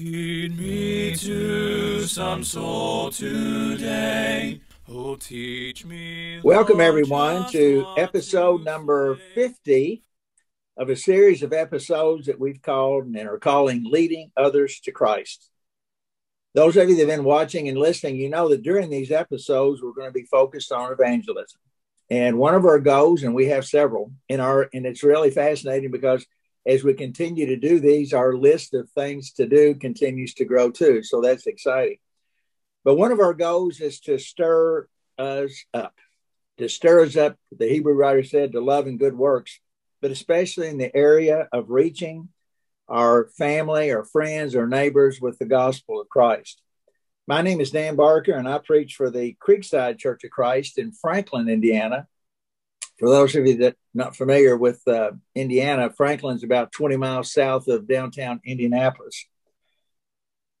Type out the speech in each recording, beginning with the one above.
Lead me to some soul today. Oh, teach me. Welcome, everyone, to episode number 50 of a series of episodes that we've called and are calling Leading Others to Christ. Those of you that have been watching and listening, you know that during these episodes, we're going to be focused on evangelism. And one of our goals, and we have several in our, and it's really fascinating because as we continue to do these, our list of things to do continues to grow too. So that's exciting. But one of our goals is to stir us up, to stir us up, the Hebrew writer said, to love and good works, but especially in the area of reaching our family, our friends, our neighbors with the gospel of Christ. My name is Dan Barker, and I preach for the Creekside Church of Christ in Franklin, Indiana. For those of you that are not familiar with uh, Indiana, Franklin's about 20 miles south of downtown Indianapolis.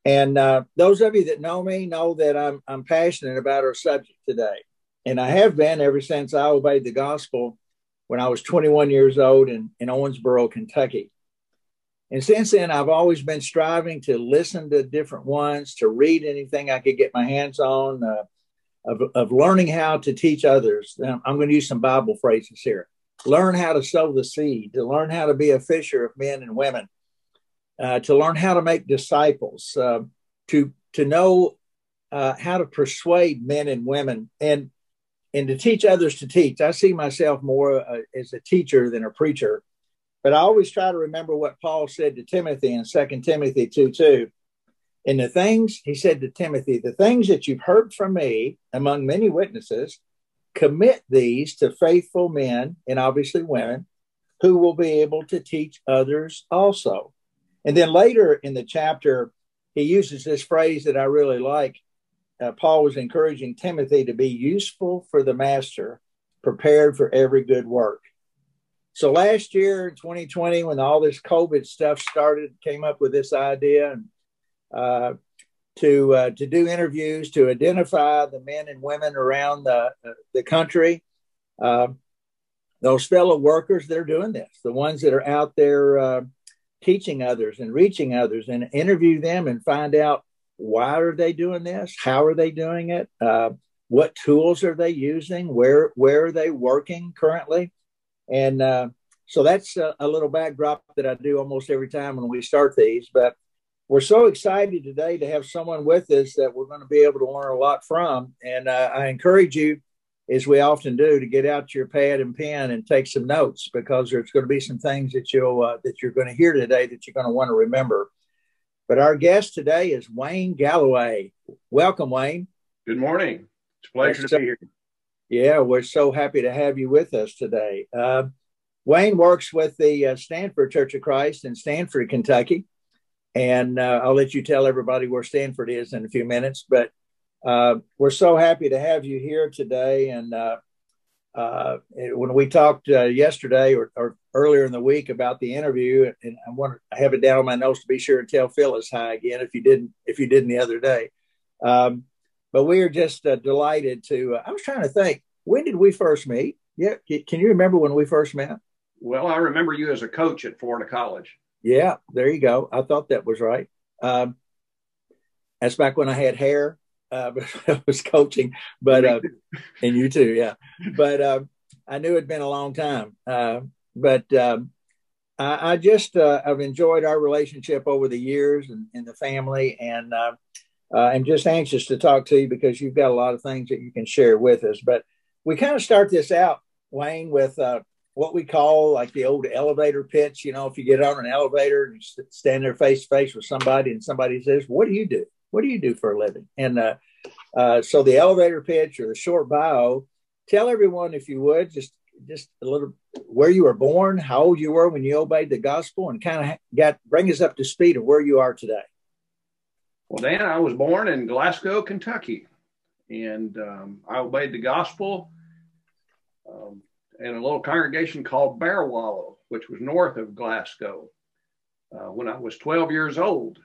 And uh, those of you that know me know that I'm, I'm passionate about our subject today. And I have been ever since I obeyed the gospel when I was 21 years old in, in Owensboro, Kentucky. And since then, I've always been striving to listen to different ones, to read anything I could get my hands on, uh, of, of learning how to teach others. I'm going to use some Bible phrases here. Learn how to sow the seed, to learn how to be a fisher of men and women, uh, to learn how to make disciples, uh, to to know uh, how to persuade men and women, and and to teach others to teach. I see myself more uh, as a teacher than a preacher, but I always try to remember what Paul said to Timothy in Second Timothy two two. And the things he said to Timothy, the things that you've heard from me among many witnesses, commit these to faithful men and obviously women who will be able to teach others also. And then later in the chapter, he uses this phrase that I really like. Uh, Paul was encouraging Timothy to be useful for the master, prepared for every good work. So last year in 2020, when all this COVID stuff started, came up with this idea and uh, to uh, to do interviews to identify the men and women around the the country. Uh, those fellow workers that are doing this, the ones that are out there uh, teaching others and reaching others, and interview them and find out why are they doing this, how are they doing it, uh, what tools are they using, where where are they working currently, and so that's a, a little backdrop that I do almost every time when we start these, but we're so excited today to have someone with us that we're going to be able to learn a lot from. And uh, I encourage you, as we often do, to get out your pad and pen and take some notes because there's going to be some things that you'll uh, that you're going to hear today that you're going to want to remember. But our guest today is Wayne Galloway. Welcome, Wayne. Good morning. It's a pleasure So- to be here. Yeah, we're so happy to have you with us today. Uh, Wayne works with the uh, Stanford Church of Christ in Stanford, Kentucky. And uh, I'll let you tell everybody where Stanford is in a few minutes. But uh, we're so happy to have you here today. And uh, uh, when we talked uh, yesterday or, or earlier in the week about the interview, and I want to have it down on my notes to be sure and tell Phyllis hi again if you didn't if you didn't the other day. Um, but we are just uh, delighted to. I was trying to think when did we first meet? Yeah, can you remember when we first met? Well, I remember you as a coach at Florida College. Yeah, there you go. I thought that was right. Um, that's back when I had hair. Uh, I was coaching, but uh, and you too, yeah. But uh, I knew it'd been a long time. Uh, but um, I, I just uh, I've enjoyed our relationship over the years and in the family, and uh, uh, I'm just anxious to talk to you because you've got a lot of things that you can share with us. But we kind of start this out, Wayne, with uh, what we call like the old elevator pitch. You know, if you get on an elevator and you stand there face to face with somebody, and somebody says, "What do you do? What do you do for a living?" And uh, uh, so the elevator pitch or the short bio, tell everyone if you would just just a little where you were born, how old you were when you obeyed the gospel, and kind of got bring us up to speed of where you are today. Well, Dan, I was born in Glasgow, Kentucky, and um, I obeyed the gospel um, in a little congregation called Bear Wallow, which was north of Glasgow, uh, when I was 12 years old.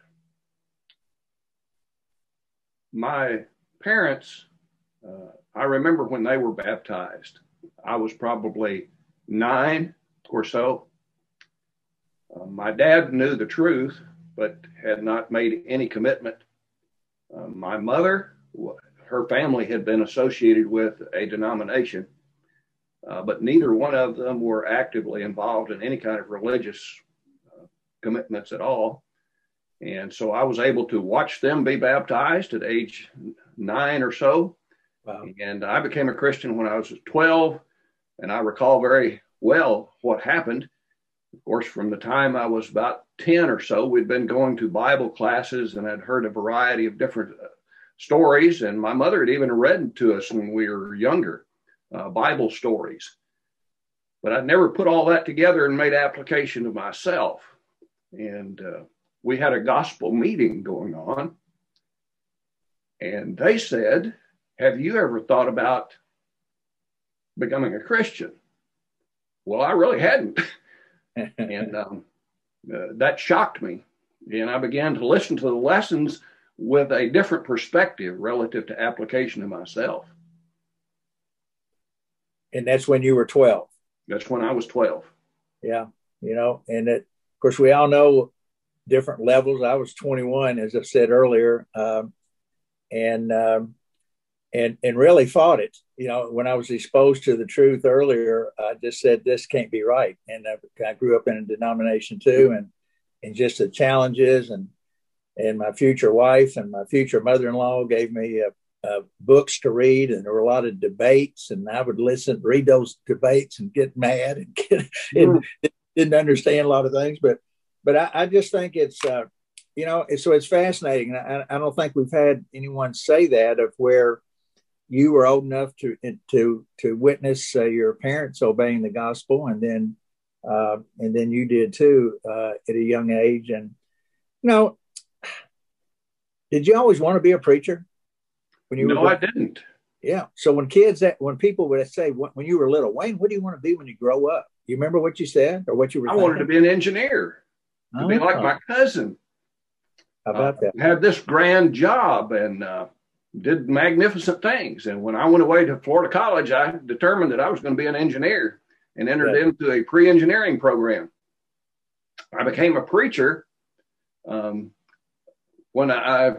My parents, uh, I remember when they were baptized. I was probably nine or so. Uh, my dad knew the truth but had not made any commitment. Uh, my mother, her family had been associated with a denomination, but neither one of them were actively involved in any kind of religious uh, commitments at all. And so I was able to watch them be baptized at age nine or so. Wow. And I became a Christian when I was 12. And I recall very well what happened. Of course, from the time I was about 10 or so, we'd been going to Bible classes and I'd heard a variety of different uh, stories. And my mother had even read to us when we were younger uh, Bible stories. But I'd never put all that together and made application to myself. And uh, we had a gospel meeting going on. And they said, Have you ever thought about becoming a Christian? Well, I really hadn't. and um, uh, that shocked me. And I began to listen to the lessons with a different perspective relative to application to myself. And that's when you were 12. That's when I was 12. Yeah. You know, and it, of course, we all know different levels. I was 21, as I said earlier, um, and um, and and really fought it. You know, when I was exposed to the truth earlier, I just said this can't be right. And I, I grew up in a denomination too, and and just the challenges and and my future wife and my future mother-in-law gave me uh, uh, books to read, and there were a lot of debates, and I would listen, read those debates, and get mad and get and didn't understand a lot of things, but but I, I, just think it's uh, you know so it's fascinating. I, I don't think we've had anyone say that of where you were old enough to to to witness uh, your parents obeying the gospel, and then uh, and then you did too uh, at a young age. And you know, did you always want to be a preacher? When you no, were, I didn't. Yeah. So when kids, that when people would say when you were little, Wayne, what do you want to be when you grow up? You remember what you said or what you were? I thinking? wanted to be an engineer. To oh. be like my cousin. How about uh, that? Had this grand job and uh, did magnificent things. And when I went away to Florida College, I determined that I was going to be an engineer and entered right. into a pre-engineering program. I became a preacher um, when I,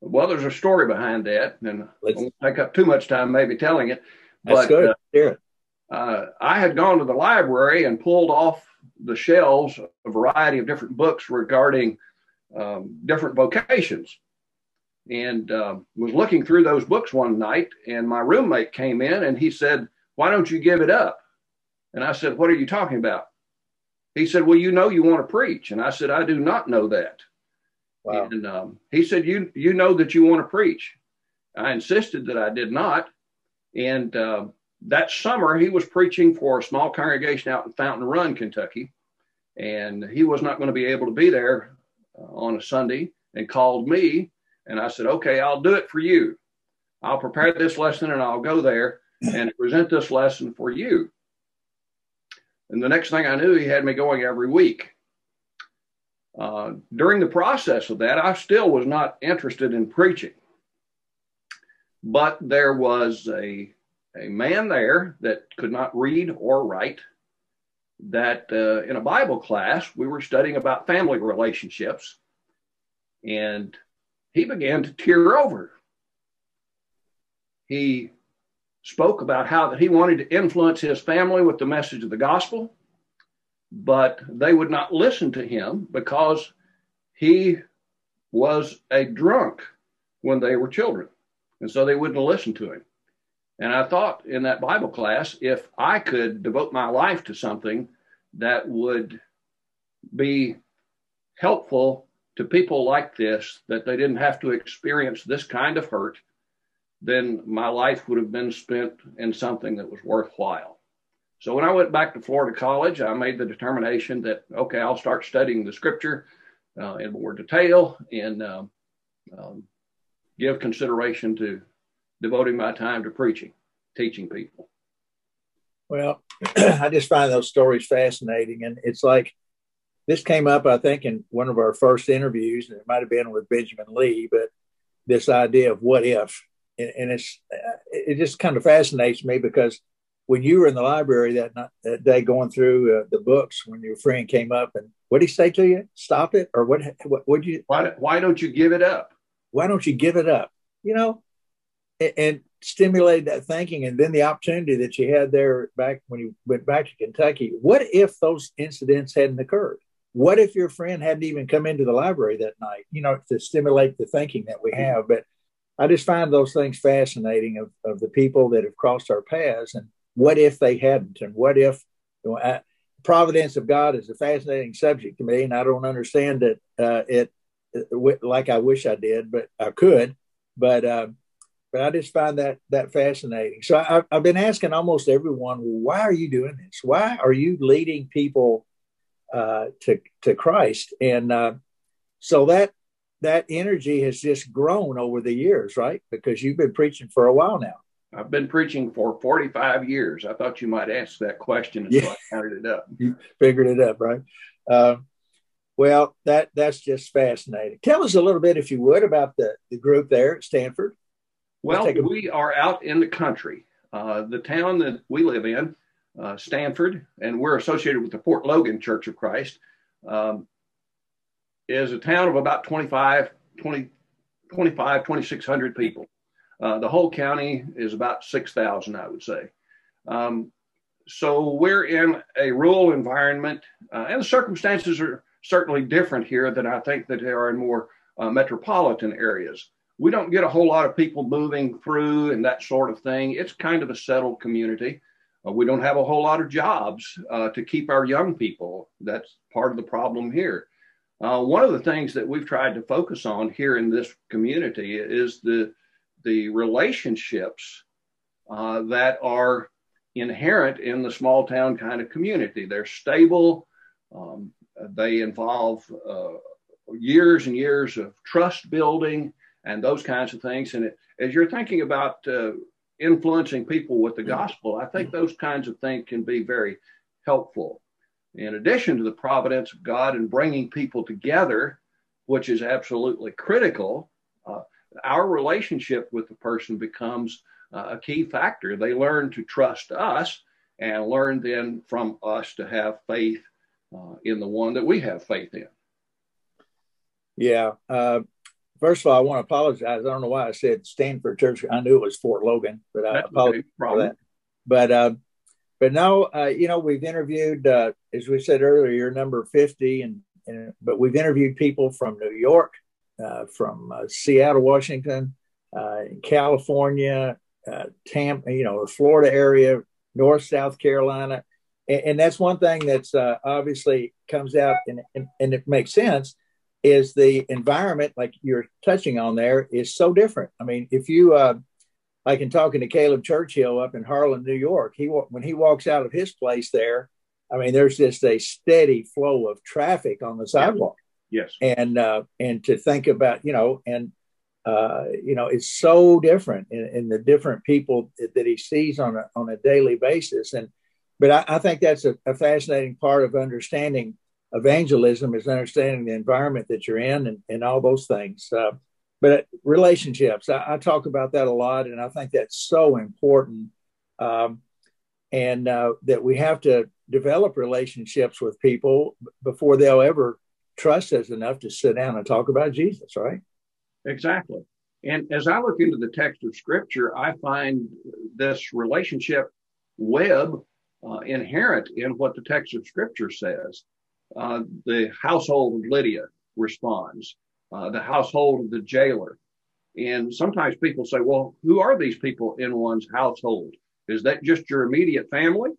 well, there's a story behind that, and I won't take up too much time maybe telling it. But, That's good. Uh, uh, I had gone to the library and pulled off the shelves a variety of different books regarding um, different vocations. And uh, was looking through those books one night and my roommate came in and he said why don't you give it up? And i said what are you talking about? He said well you know you want to preach. And i said i do not know that wow. and um, he said you you know that you want to preach. I insisted that i did not. And uh, that summer he was preaching for a small congregation out in fountain run kentucky. And he was not going to be able to be there uh, on a sunday and called me. And i said okay i'll do it for you. I'll prepare this lesson and i'll go there and present this lesson for you. And the next thing i knew he had me going every week uh, during the process of that i still was not interested in preaching but there was a a man there that could not read or write that uh, in a Bible class, we were studying about family relationships. And he began to tear over. He spoke about how that he wanted to influence his family with the message of the gospel, but they would not listen to him because he was a drunk when they were children. And so they wouldn't listen to him. And I thought in that Bible class, if I could devote my life to something that would be helpful to people like this, that they didn't have to experience this kind of hurt, then my life would have been spent in something that was worthwhile. So when I went back to Florida College, I made the determination that, okay, I'll start studying the scripture uh, in more detail and um, um, give consideration to devoting my time to preaching, teaching people. Well, I just find those stories fascinating. And it's like this came up, I think, in one of our first interviews, and it might have been with Benjamin Lee, but this idea of what if. And, and it's it just kind of fascinates me because when you were in the library that night, that day going through uh, the books, when your friend came up and what did he say to you? Stop it, or what? What would you? Why, why don't you give it up? Why don't you give it up? You know, and, and stimulate that thinking, and then the opportunity that you had there back when you went back to Kentucky. What if those incidents hadn't occurred? What if your friend hadn't even come into the library that night? You know, to stimulate the thinking that we have. But I just find those things fascinating of, of the people that have crossed our paths, and what if they hadn't, and what if you know, I, providence of God is a fascinating subject to me, and I don't understand it uh, it, it like I wish I did, but I could. But uh, but I just find that that fascinating. So I, have been asking almost everyone, why are you doing this? Why are you leading people uh, to to Christ? And uh, so that that energy has just grown over the years, right? Because you've been preaching for a while now. I've been preaching for 45 years. I thought you might ask that question, and yeah. so I counted it up. You figured it up, right? Uh, well, that that's just fascinating. Tell us a little bit, if you would, about the, the group there at Stanford. Well, a- we are out in the country. Uh, the town that we live in, uh, Stanford, and we're associated with the Fort Logan Church of Christ, um, is a town of about 25, 20, 25, 2,600 people. Uh, the whole county is about 6,000, I would say. Um, so we're in a rural environment, uh, and the circumstances are certainly different here than I think that they are in more uh, metropolitan areas. We don't get a whole lot of people moving through and that sort of thing. It's kind of a settled community. Uh, we don't have a whole lot of jobs uh, to keep our young people. That's part of the problem here. One of the things that we've tried to focus on here in this community is the the relationships uh, that are inherent in the small town kind of community. They're stable. Um, they involve uh, years and years of trust building and those kinds of things. And it, as you're thinking about uh, influencing people with the gospel, I think those kinds of things can be very helpful. In addition to the providence of God and bringing people together, which is absolutely critical, our relationship with the person becomes uh, a key factor. They learn to trust us and learn then from us to have faith uh, in the one that we have faith in. Yeah. Uh, first of all, I want to apologize. I don't know why I said Stanford Church. I knew it was Fort Logan, but I apologize for that. But uh, but now, uh, you know, we've interviewed, uh, as we said earlier, number 50, and, and but we've interviewed people from New York, from uh, Seattle, Washington, uh, California, uh, Tampa, you know, the Florida area, North South Carolina, and, and that's one thing that's uh, obviously comes out and, and, and it makes sense is the environment like you're touching on there is so different. I mean, if you like in talking to Caleb Churchill up in Harlem, New York, he when he walks out of his place there, I mean, there's just a steady flow of traffic on the sidewalk. Yes. And uh, and to think about, you know, and uh, you know, it's so different in, in, the different people that he sees on a on a daily basis. And but I, I think that's a, a, fascinating part of understanding evangelism is understanding the environment that you're in and, and all those things. Uh, but relationships, I, I, talk about that a lot, and I think that's so important. Um, and uh, that we have to develop relationships with people before they'll ever trust us enough to sit down and talk about Jesus, right? Exactly. And as I look into the text of Scripture, I find this relationship web uh, inherent in what the text of Scripture says. Uh, the household of Lydia responds, uh, the household of the jailer. And sometimes people say, well, who are these people in one's household? Is that just your immediate family?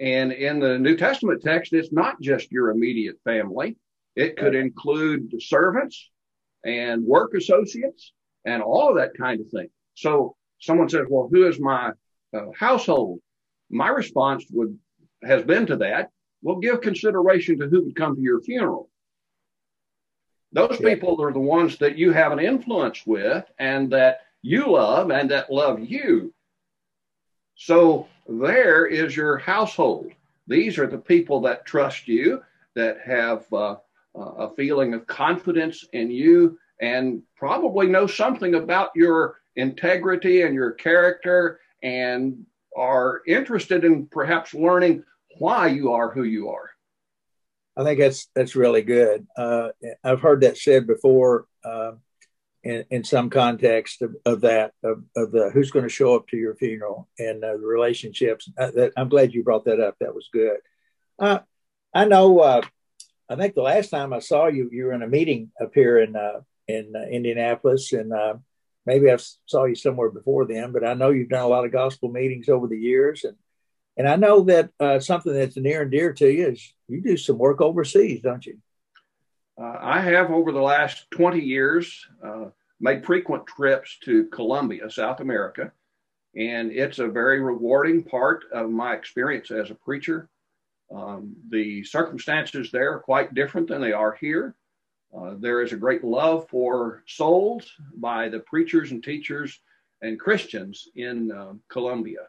And in the New Testament text, it's not just your immediate family. It could include the servants and work associates and all of that kind of thing. So someone says, well, who is my uh, household? My response would has been to that. Well, give consideration to who would come to your funeral. Those people are the ones that you have an influence with and that you love and that love you. So there is your household. These are the people that trust you, that have uh, a feeling of confidence in you and probably know something about your integrity and your character and are interested in perhaps learning why you are who you are. I think that's that's really good. Uh, I've heard that said before uh, in, in some context of, of that of, of the who's going to show up to your funeral and uh, the relationships. Uh, that, I'm glad you brought that up. That was good. Uh, I know. Uh, I think the last time I saw you, you were in a meeting up here in in Indianapolis, and maybe I saw you somewhere before then. But I know you've done a lot of gospel meetings over the years, and and I know that uh, something that's near and dear to you is you do some work overseas, don't you? Uh, I have over the last 20 years uh, made frequent trips to Colombia, South America, and it's a very rewarding part of my experience as a preacher. Um, the circumstances there are quite different than they are here. Uh, there is a great love for souls by the preachers and teachers and Christians in uh, Colombia.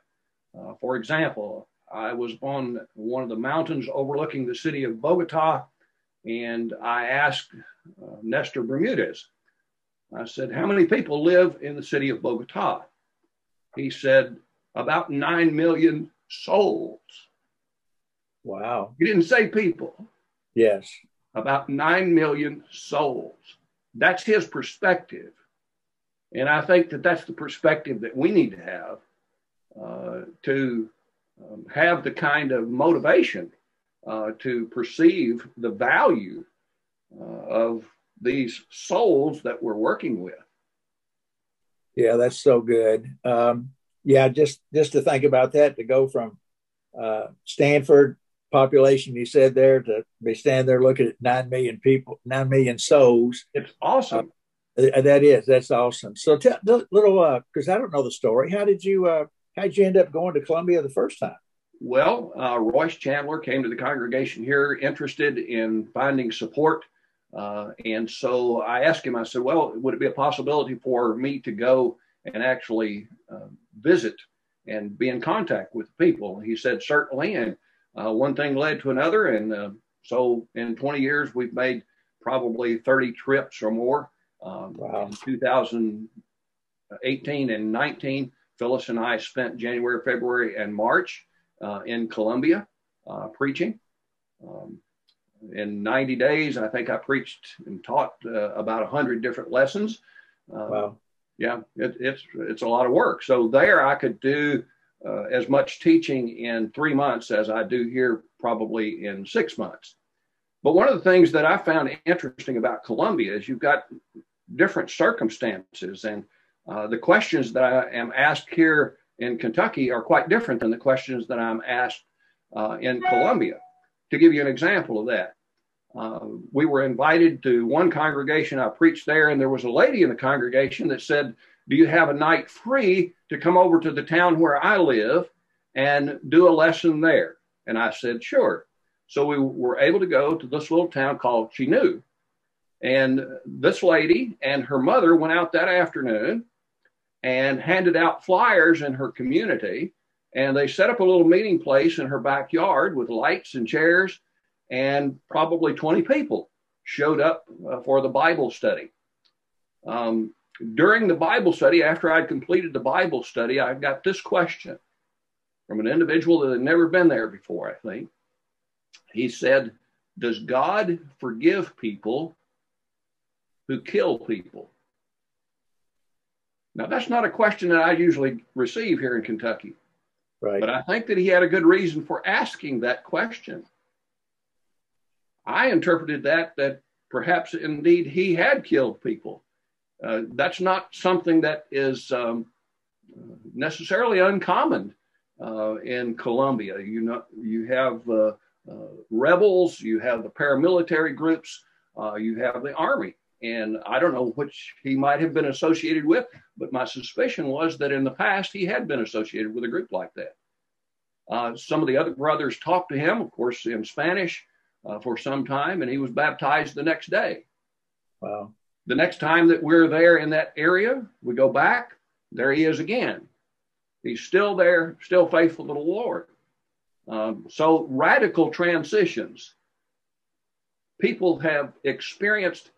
Uh, for example, I was on one of the mountains overlooking the city of Bogota, and I asked uh, Nestor Bermudez, I said, How many people live in the city of Bogota? He said, About 9 million souls. Wow. He didn't say people. Yes. About 9 million souls. That's his perspective. And I think that that's the perspective that we need to have uh, to um, have the kind of motivation uh, to perceive the value uh, of these souls that we're working with. Yeah, that's so good. Um, yeah, just just to think about that, to go from uh, Stanford population you said there to be standing there looking at nine million people, nine million souls. It's awesome. Uh, that is that's awesome. So tell a little because uh, I don't know the story. How did you uh, how did you end up going to Colombia the first time? Well, uh, Royce Chandler came to the congregation here interested in finding support. Uh, and so I asked him, I said, well, would it be a possibility for me to go and actually uh, visit and be in contact with the people? He said, certainly. And uh, one thing led to another. And uh, so in 20 years, we've made probably 30 trips or more. Um, wow. In 2018 and 19, Phyllis and I spent January, February, and March uh, in Colombia uh, preaching. Um, in 90 days, I think I preached and taught uh, about 100 different lessons. Uh, wow. Yeah, it, it's, it's a lot of work. So there I could do uh, as much teaching in three months as I do here probably in six months. But one of the things that I found interesting about Colombia is you've got different circumstances and uh, the questions that I am asked here in Kentucky are quite different than the questions that I'm asked uh, in Colombia. To give you an example of that, uh, we were invited to one congregation. I preached there, and there was a lady in the congregation that said, Do you have a night free to come over to the town where I live and do a lesson there? And I said, Sure. So we were able to go to this little town called Chinu. And this lady and her mother went out that afternoon and handed out flyers in her community. And they set up a little meeting place in her backyard with lights and chairs, and probably 20 people showed up uh, for the Bible study. Um, during the Bible study, after I'd completed the Bible study, I got this question from an individual that had never been there before, I think. He said, Does God forgive people who kill people? Now, that's not a question that I usually receive here in Kentucky. Right. But I think that he had a good reason for asking that question. I interpreted that that perhaps indeed he had killed people. Uh, that's not something that is um, necessarily uncommon uh, in Colombia. You know, you have uh, uh rebels, you have the paramilitary groups, uh, you have the army and I don't know which he might have been associated with, but my suspicion was that in the past he had been associated with a group like that. Uh, some of the other brothers talked to him, of course, in Spanish for some time, and he was baptized the next day. Wow. The next time that we're there in that area, we go back, there he is again. He's still there, still faithful to the Lord. Um, so, radical transitions. People have experienced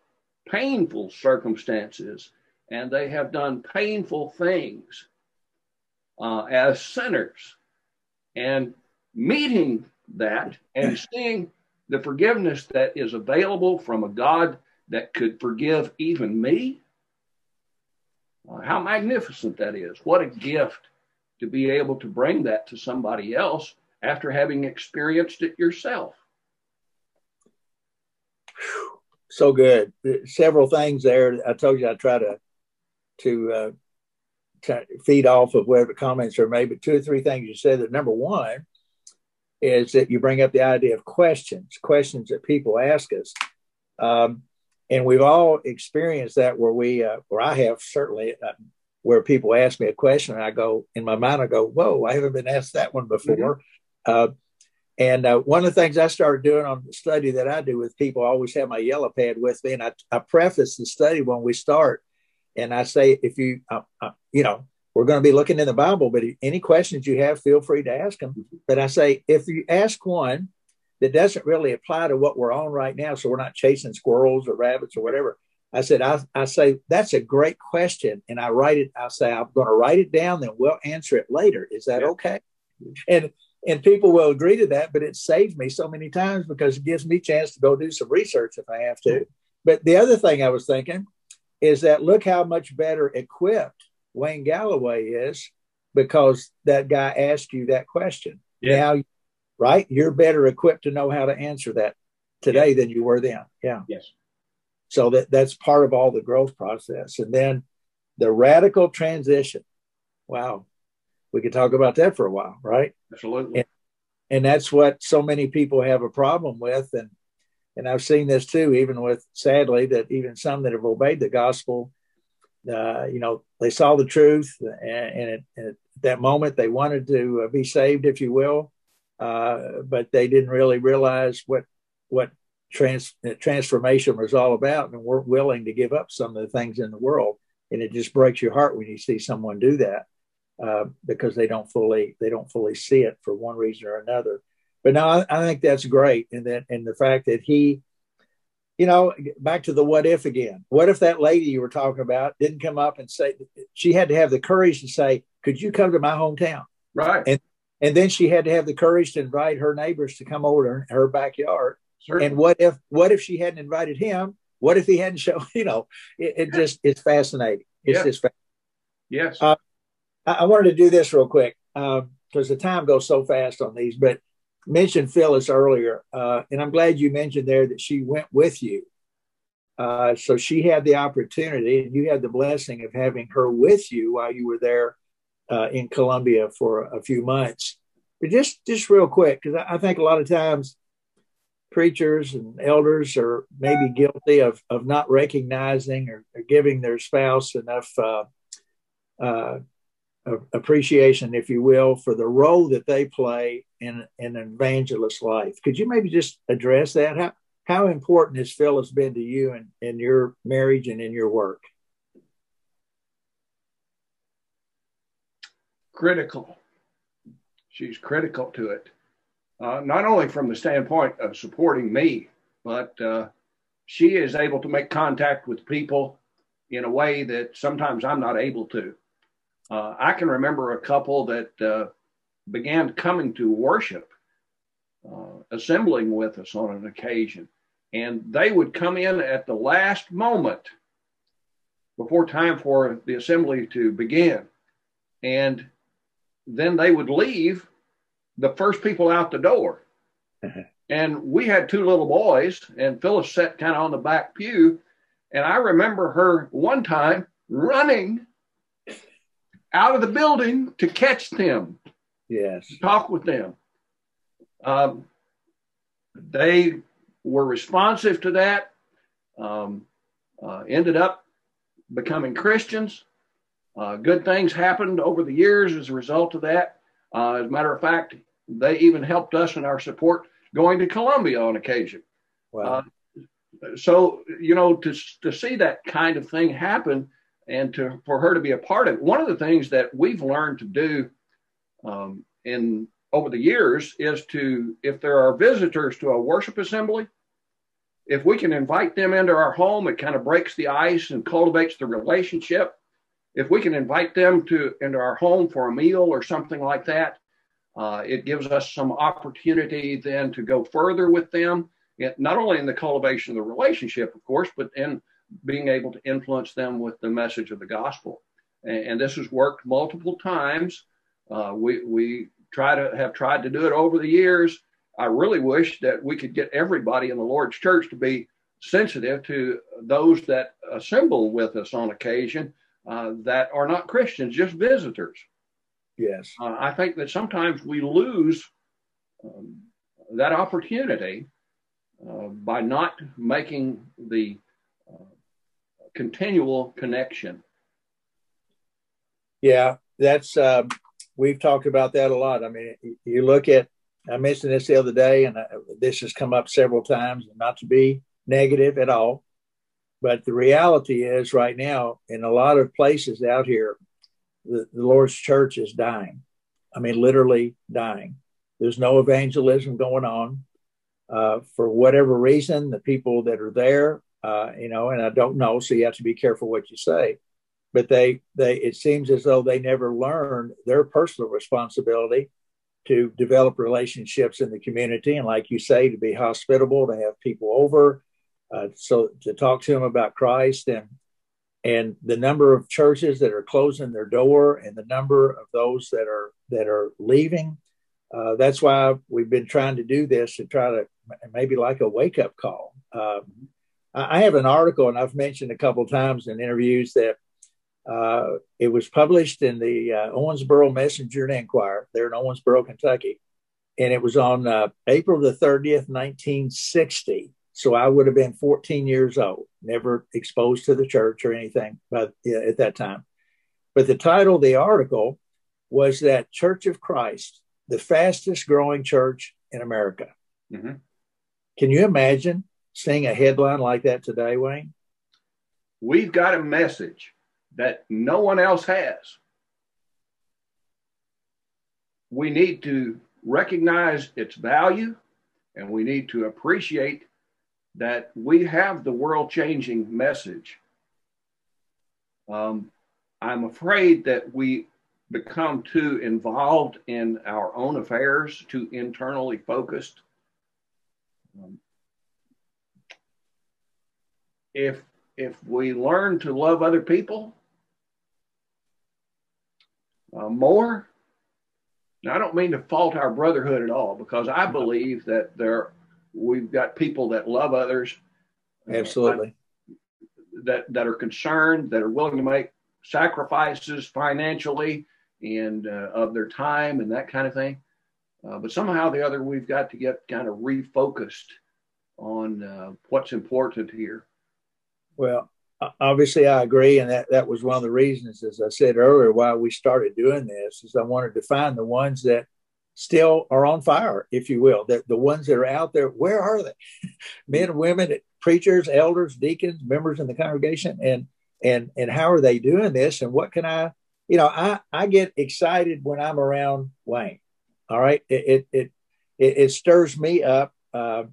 painful circumstances and they have done painful things uh, as sinners. And meeting that and seeing the forgiveness that is available from a God that could forgive even me. How magnificent that is. What a gift to be able to bring that to somebody else after having experienced it yourself. So good. Several things there. I told you I try to to uh, feed off of whatever comments are made, but two or three things you said that number one is that you bring up the idea of questions, questions that people ask us. Um, and we've all experienced that where we, uh, where I have certainly, uh, where people ask me a question and I go, in my mind, I go, whoa, I haven't been asked that one before. Mm-hmm. Uh, and uh, one of the things I started doing on the study that I do with people, I always have my yellow pad with me, and I, I preface the study when we start and I say, if you, uh, uh, you know, we're going to be looking in the Bible, but any questions you have, feel free to ask them. But I say, if you ask one that doesn't really apply to what we're on right now, so we're not chasing squirrels or rabbits or whatever. I said, I, I say, that's a great question. And I write it, I say, I'm going to write it down, then we'll answer it later. Is that yeah. okay? And and people will agree to that, but it saves me so many times because it gives me a chance to go do some research if I have to. But the other thing I was thinking is that look how much better equipped Wayne Galloway is because that guy asked you that question. Yeah. Now, right? You're better equipped to know how to answer that today than you were then. Yeah. Yes. So that that's part of all the growth process. And then the radical transition. Wow. We could talk about that for a while, right? Absolutely. And, and that's what so many people have a problem with. And and I've seen this too, even with sadly that even some that have obeyed the gospel, uh, you know, they saw the truth, and, and, it, and, at that moment they wanted to uh, be saved, if you will, uh, but they didn't really realize what what trans, transformation was all about, and weren't willing to give up some of the things in the world. And it just breaks your heart when you see someone do that uh, because they don't fully they don't fully see it for one reason or another. But no, I, I think that's great, and that and the fact that he, you know, back to the what if again. What if that lady you were talking about didn't come up and say she had to have the courage to say, "Could you come to my hometown?" Right. And and then she had to have the courage to invite her neighbors to come over to her, her backyard. Certainly. And what if what if she hadn't invited him? What if he hadn't shown? You know, it, it just it's fascinating. It's yeah. just fascinating. Yes. Uh, I, I, wanted to do this real quick because uh, the time goes so fast on these, but mentioned Phyllis earlier, uh, and I'm glad you mentioned there that she went with you. Uh, so she had the opportunity, and you had the blessing of having her with you while you were there uh, in Colombia for a few months. But just just real quick, because I, I, think a lot of times preachers and elders are maybe guilty of of not recognizing or, or giving their spouse enough uh, uh, appreciation, if you will, for the role that they play in, in an evangelist life. Could you maybe just address that? How, how important has Phyllis been to you in, in your marriage and in your work? Critical. She's critical to it, uh, not only from the standpoint of supporting me, but uh, she is able to make contact with people in a way that sometimes I'm not able to. Uh, I can remember a couple that uh, began coming to worship, uh, assembling with us on an occasion. And they would come in at the last moment before time for the assembly to begin. And then they would leave the first people out the door. and we had two little boys, and Phyllis sat kind of on the back pew. And I remember her one time running out of the building to catch them. Yes. Talk with them. Um, they were responsive to that, um, uh, ended up becoming Christians. Uh, good things happened over the years as a result of that. Uh, as a matter of fact, they even helped us in our support going to Colombia on occasion. Wow. Uh, so, you know, to, to see that kind of thing happen and to for her to be a part of it. One of the things that we've learned to do um, in over the years is to if there are visitors to a worship assembly, if we can invite them into our home, it kind of breaks the ice and cultivates the relationship. If we can invite them to into our home for a meal or something like that, uh, it gives us some opportunity then to go further with them not only in the cultivation of the relationship, of course, but in being able to influence them with the message of the gospel. And, and this has worked multiple times. Uh, we we try to have tried to do it over the years. I really wish that we could get everybody in the Lord's church to be sensitive to those that assemble with us on occasion uh, that are not Christians, just visitors. Yes. Uh, I think that sometimes we lose um, that opportunity uh, by not making the uh, continual connection. Yeah, that's uh, we've talked about that a lot. I mean, you look at I mentioned this the other day, and uh, this has come up several times, not to be negative at all. But the reality is, right now, in a lot of places out here, the, the Lord's church is dying. I mean, literally dying. There's no evangelism going on. Uh, for whatever reason, the people that are there, uh, you know, and I don't know, so you have to be careful what you say. But they, they, it seems as though they never learned their personal responsibility to develop relationships in the community, and like you say, to be hospitable, to have people over, uh, so to talk to them about Christ and and the number of churches that are closing their door and the number of those that are that are leaving. Uh, that's why we've been trying to do this to try to maybe like a wake up call. Um, I have an article, and I've mentioned a couple times in interviews that uh, it was published in the uh, Owensboro Messenger and Inquirer there in Owensboro, Kentucky, and it was on uh, April the 30th, 1960. So I would have been 14 years old, never exposed to the church or anything but at that time. But the title of the article was that Church of Christ, the fastest growing church in America. Mm-hmm. Can you imagine seeing a headline like that today, Wayne? We've got a message that no one else has. We need to recognize its value and we need to appreciate that we have the world changing message. Um, I'm afraid that we become too involved in our own affairs, too internally focused. Um, if if we learn to love other people uh, more, now I don't mean to fault our brotherhood at all, because I believe that there We've got people that love others. Absolutely. Uh, that, that are concerned, that are willing to make sacrifices financially and uh, of their time and that kind of thing. Uh, but somehow the other, we've got to get kind of refocused on uh, what's important here. Well, obviously, I agree, and that that was one of the reasons, as I said earlier, why we started doing this. Is I wanted to find the ones that still are on fire, if you will. The, the ones that are out there, where are they? Men women, preachers, elders, deacons, members in the congregation, and and and how are they doing this? And what can I, you know, I I get excited when I'm around Wayne. All right, it it it, it stirs me up. Uh,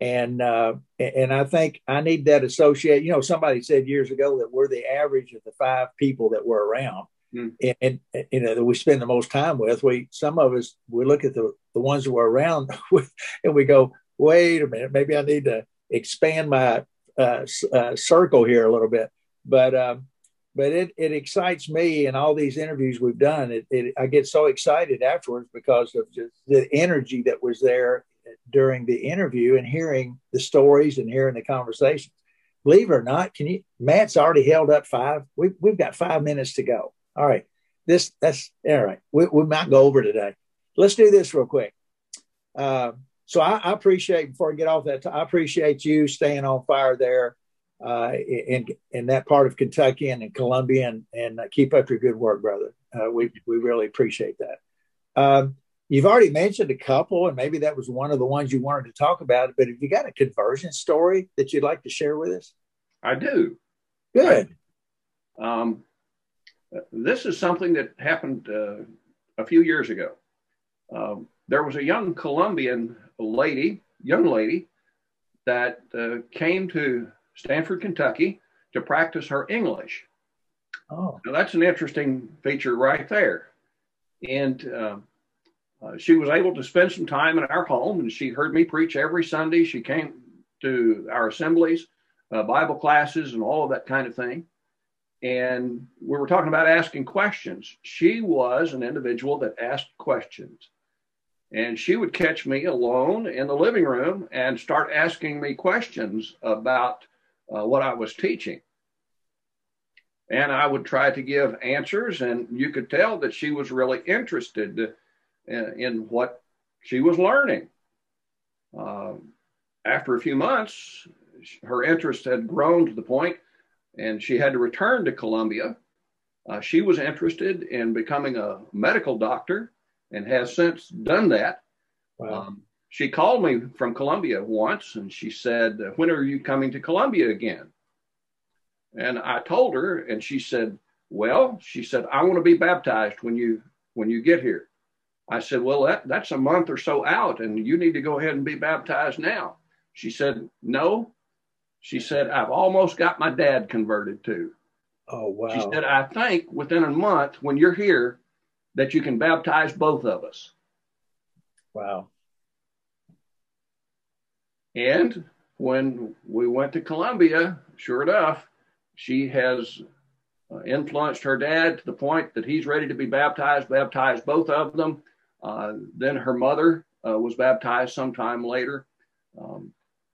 and uh, and I think I need that associate. You know, somebody said years ago that we're the average of the five people that we're around. Mm. And, and, you know that we spend the most time with. We some of us we look at the the ones that we're around with, and we go, wait a minute, maybe I need to expand my uh, uh, circle here a little bit. But um, but it, it excites me and all these interviews we've done. It, it, I get so excited afterwards because of just the energy that was there during the interview and hearing the stories and hearing the conversations. Believe it or not, can you? Matt's already held up five. We, we've got five minutes to go. All right. This that's all right. We, we might go over today. Let's do this real quick. Uh, so I, I, appreciate before I get off that, I appreciate you staying on fire there uh, in in that part of Kentucky and in Colombia, and, and uh, keep up your good work, brother. Uh, we we really appreciate that. Um, you've already mentioned a couple, and maybe that was one of the ones you wanted to talk about. But have you got a conversion story that you'd like to share with us? I do. Good. I, um, this is something that happened uh, a few years ago. Um, there was a young Colombian lady, young lady, that uh, came to Stanford, Kentucky to practice her English. Oh, now that's an interesting feature right there. And uh, uh, she was able to spend some time in our home and she heard me preach every Sunday. She came to our assemblies, uh, Bible classes, and all of that kind of thing. And we were talking about asking questions. She was an individual that asked questions. And she would catch me alone in the living room and start asking me questions about uh, what I was teaching. And I would try to give answers, and you could tell that she was really interested in, in what she was learning. Uh, after a few months, her interest had grown to the point, and she had to return to Colombia. Uh, she was interested in becoming a medical doctor and has since done that. Wow. Um, she called me from Colombia once and she said, When are you coming to Colombia again? And I told her, and she said, Well, she said, I want to be baptized when you when you get here. I said, Well, that, that's a month or so out, and you need to go ahead and be baptized now. She said, No. She said, I've almost got my dad converted too. Oh, wow. She said, I think within a month, when you're here, that you can baptize both of us. Wow. And when we went to Colombia, sure enough, she has uh, influenced her dad to the point that he's ready to be baptized, baptized both of them. Uh, then her mother uh, was baptized sometime later. Um,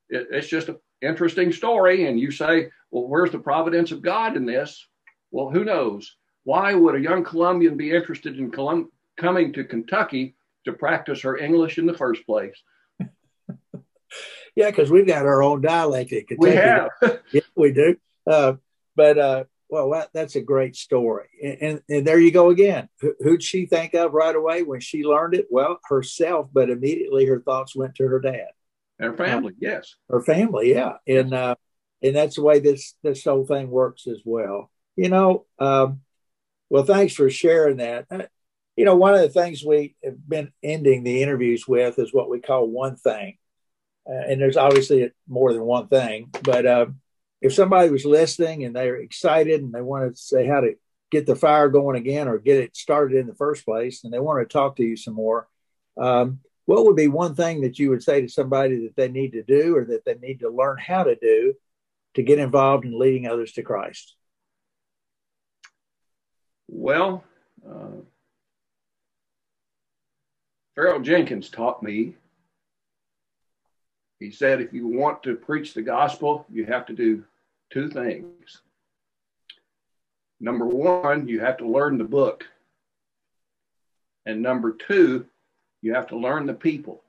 it, it's just an interesting story. And you say, well, where's the providence of God in this? Well, who knows? Why would a young Colombian be interested in Colum- coming to Kentucky to practice her English in the first place? yeah, because we've got our own dialect in Kentucky. We have. yeah, we do. Uh, but uh, well, that, that's a great story. And, and, and there you go again. Who, who'd she think of right away when she learned it? Well, herself, but immediately her thoughts went to her dad. Her family, uh, yes. Her family, yeah. And uh, and that's the way this this whole thing works as well. You know, um, well, thanks for sharing that. Uh, you know, one of the things we have been ending the interviews with is what we call one thing. Uh, and there's obviously more than one thing, but uh, if somebody was listening and they're excited and they want to say how to get the fire going again or get it started in the first place and they want to talk to you some more, um, what would be one thing that you would say to somebody that they need to do or that they need to learn how to do to get involved in leading others to Christ? Well, uh, Farrell Jenkins taught me. He said, if you want to preach the gospel, you have to do two things. Number one, you have to learn the book. And number two, you have to learn the people.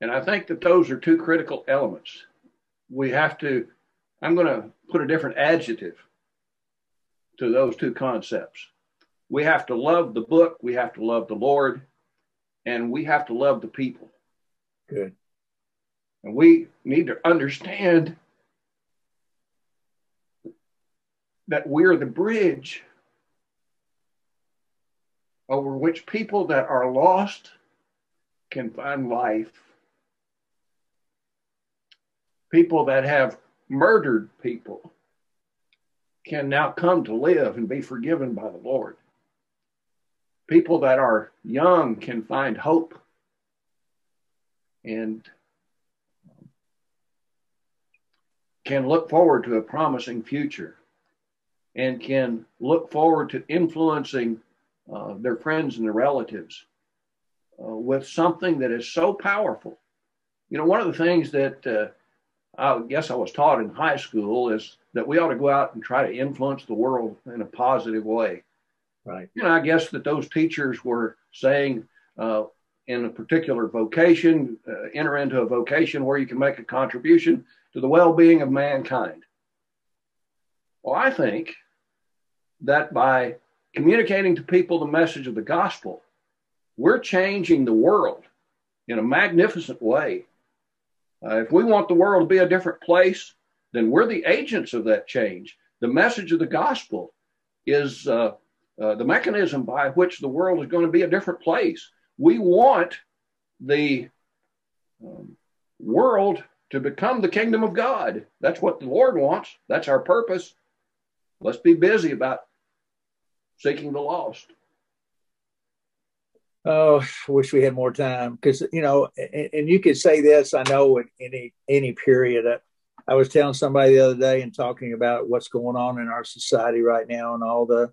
And I think that those are two critical elements. We have to, I'm going to put a different adjective to those two concepts. We have to love the book, we have to love the Lord, and we have to love the people. Good. And we need to understand that we're the bridge over which people that are lost can find life. People that have murdered people can now come to live and be forgiven by the Lord. People that are young can find hope and can look forward to a promising future and can look forward to influencing uh, their friends and their relatives uh, with something that is so powerful. You know, one of the things that uh, I guess I was taught in high school is that we ought to go out and try to influence the world in a positive way. Right. You know, I guess that those teachers were saying uh, in a particular vocation, uh, enter into a vocation where you can make a contribution to the well being of mankind. Well, I think that by communicating to people the message of the gospel, we're changing the world in a magnificent way uh, if we want the world to be a different place, then we're the agents of that change. The message of the gospel is uh, uh, the mechanism by which the world is going to be a different place. We want the um, world to become the kingdom of God. That's what the Lord wants. That's our purpose. Let's be busy about seeking the lost. Oh, wish we had more time because you know, and, and, you could say this. I know in any any period. I, I was telling somebody the other day and talking about what's going on in our society right now and all the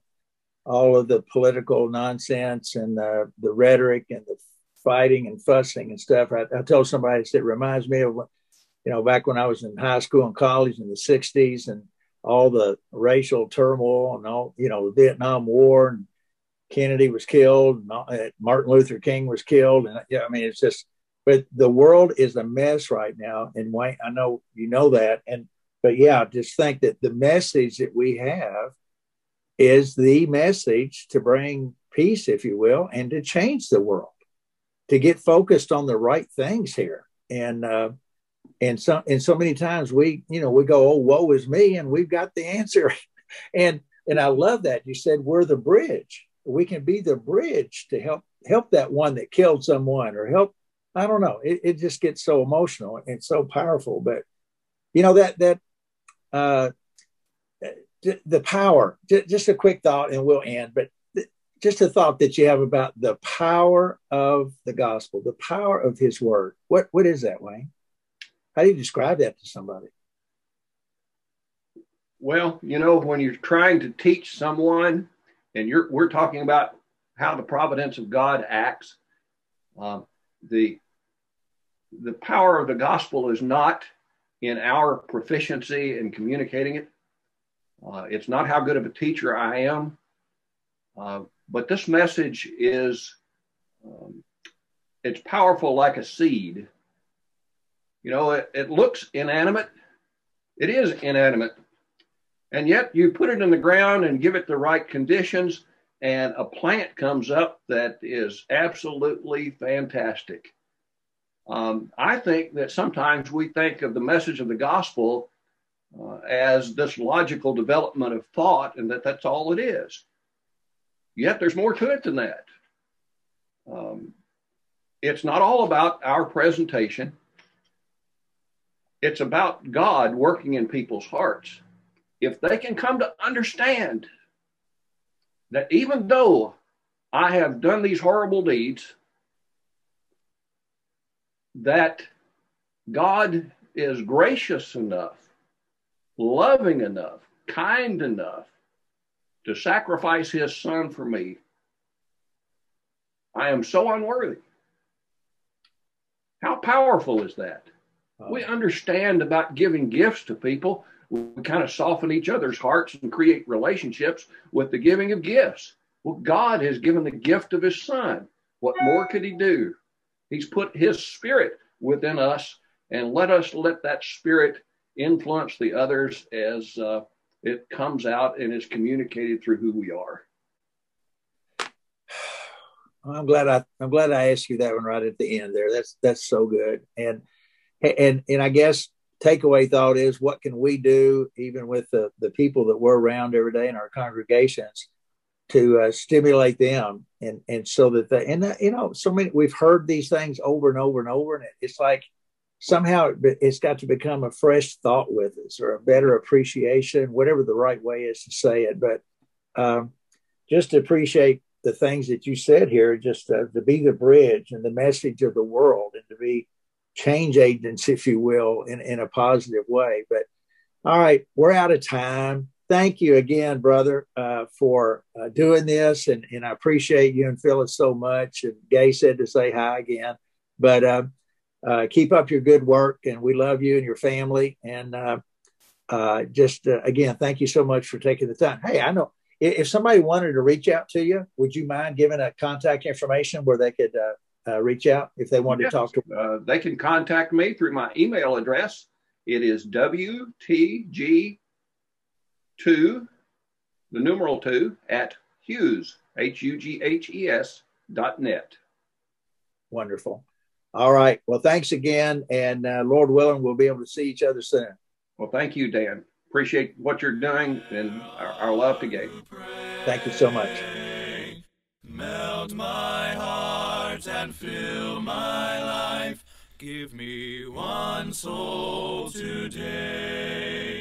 all of the political nonsense and uh, the rhetoric and the fighting and fussing and stuff. I, I told somebody it reminds me of you know back when I was in high school and college in the '60s and all the racial turmoil and all you know the Vietnam War and Kennedy was killed, and Martin Luther King was killed, and yeah, I mean it's just. But the world is a mess right now, and Wayne, I know you know that, and but yeah, just think that the message that we have is the message to bring peace, if you will, and to change the world, to get focused on the right things here, and uh, and so and so many times we, you know, we go, oh, woe is me, and we've got the answer, and and I love that you said we're the bridge. We can be the bridge to help help that one that killed someone or help i don't know. It, it just gets so emotional and so powerful. But you know that that uh the power just a quick thought and we'll end but just a thought that you have about the power of the gospel the power of his word. What what is that wayne how do you describe that to somebody well you know when you're trying to teach someone and you're we're talking about how the providence of God acts. Um, the the power of the gospel is not in our proficiency in communicating it. Uh, it's not how good of a teacher I am, uh, but this message is um, it's powerful like a seed. You know, it, it looks inanimate. It is inanimate, and yet you put it in the ground and give it the right conditions, and a plant comes up that is absolutely fantastic. Um, I think that sometimes we think of the message of the gospel uh, as this logical development of thought and that that's all it is. Yet there's more to it than that. Um, it's not all about our presentation, it's about God working in people's hearts if they can come to understand that even though I have done these horrible deeds, that God is gracious enough, loving enough, kind enough to sacrifice his son for me. I am so unworthy. How powerful is that? We understand about giving gifts to people we kind of soften each other's hearts and create relationships with the giving of gifts. Well, God has given the gift of his son. What more could he do? He's put his spirit within us and let us let that spirit influence the others as uh, it comes out and is communicated through who we are. I'm glad I I'm glad I asked you that one right at the end there. That's that's so good. And and and I guess takeaway thought is what can we do, even with the, the people that we're around every day in our congregations, to uh, stimulate them and and so that they and you know so many we've heard these things over and over and over and it's like somehow it's got to become a fresh thought with us or a better appreciation whatever the right way is to say it. But um, just to appreciate the things that you said here just uh, to be the bridge and the message of the world and to be change agents, if you will, in, in a positive way. But all right, we're out of time. Thank you again, brother, uh, for uh, doing this. And, and I appreciate you and Phyllis so much. And Gay said to say hi again. But uh, uh keep up your good work. And we love you and your family. And uh, uh, just again, thank you so much for taking the time. Hey, I know if somebody wanted to reach out to you, would you mind giving a contact information where they could uh, reach out if they want yes. to talk to? Uh, they can contact me through my email address. It is WTG2, the numeral two, at Hughes, H U G H E S dot net. Wonderful. All right. Well, thanks again. And uh, Lord willing, we'll be able to see each other soon. Well, thank you, Dan. Appreciate what you're doing and our, our love to Gabe. Thank you so much. And fill my life. Give me one soul today.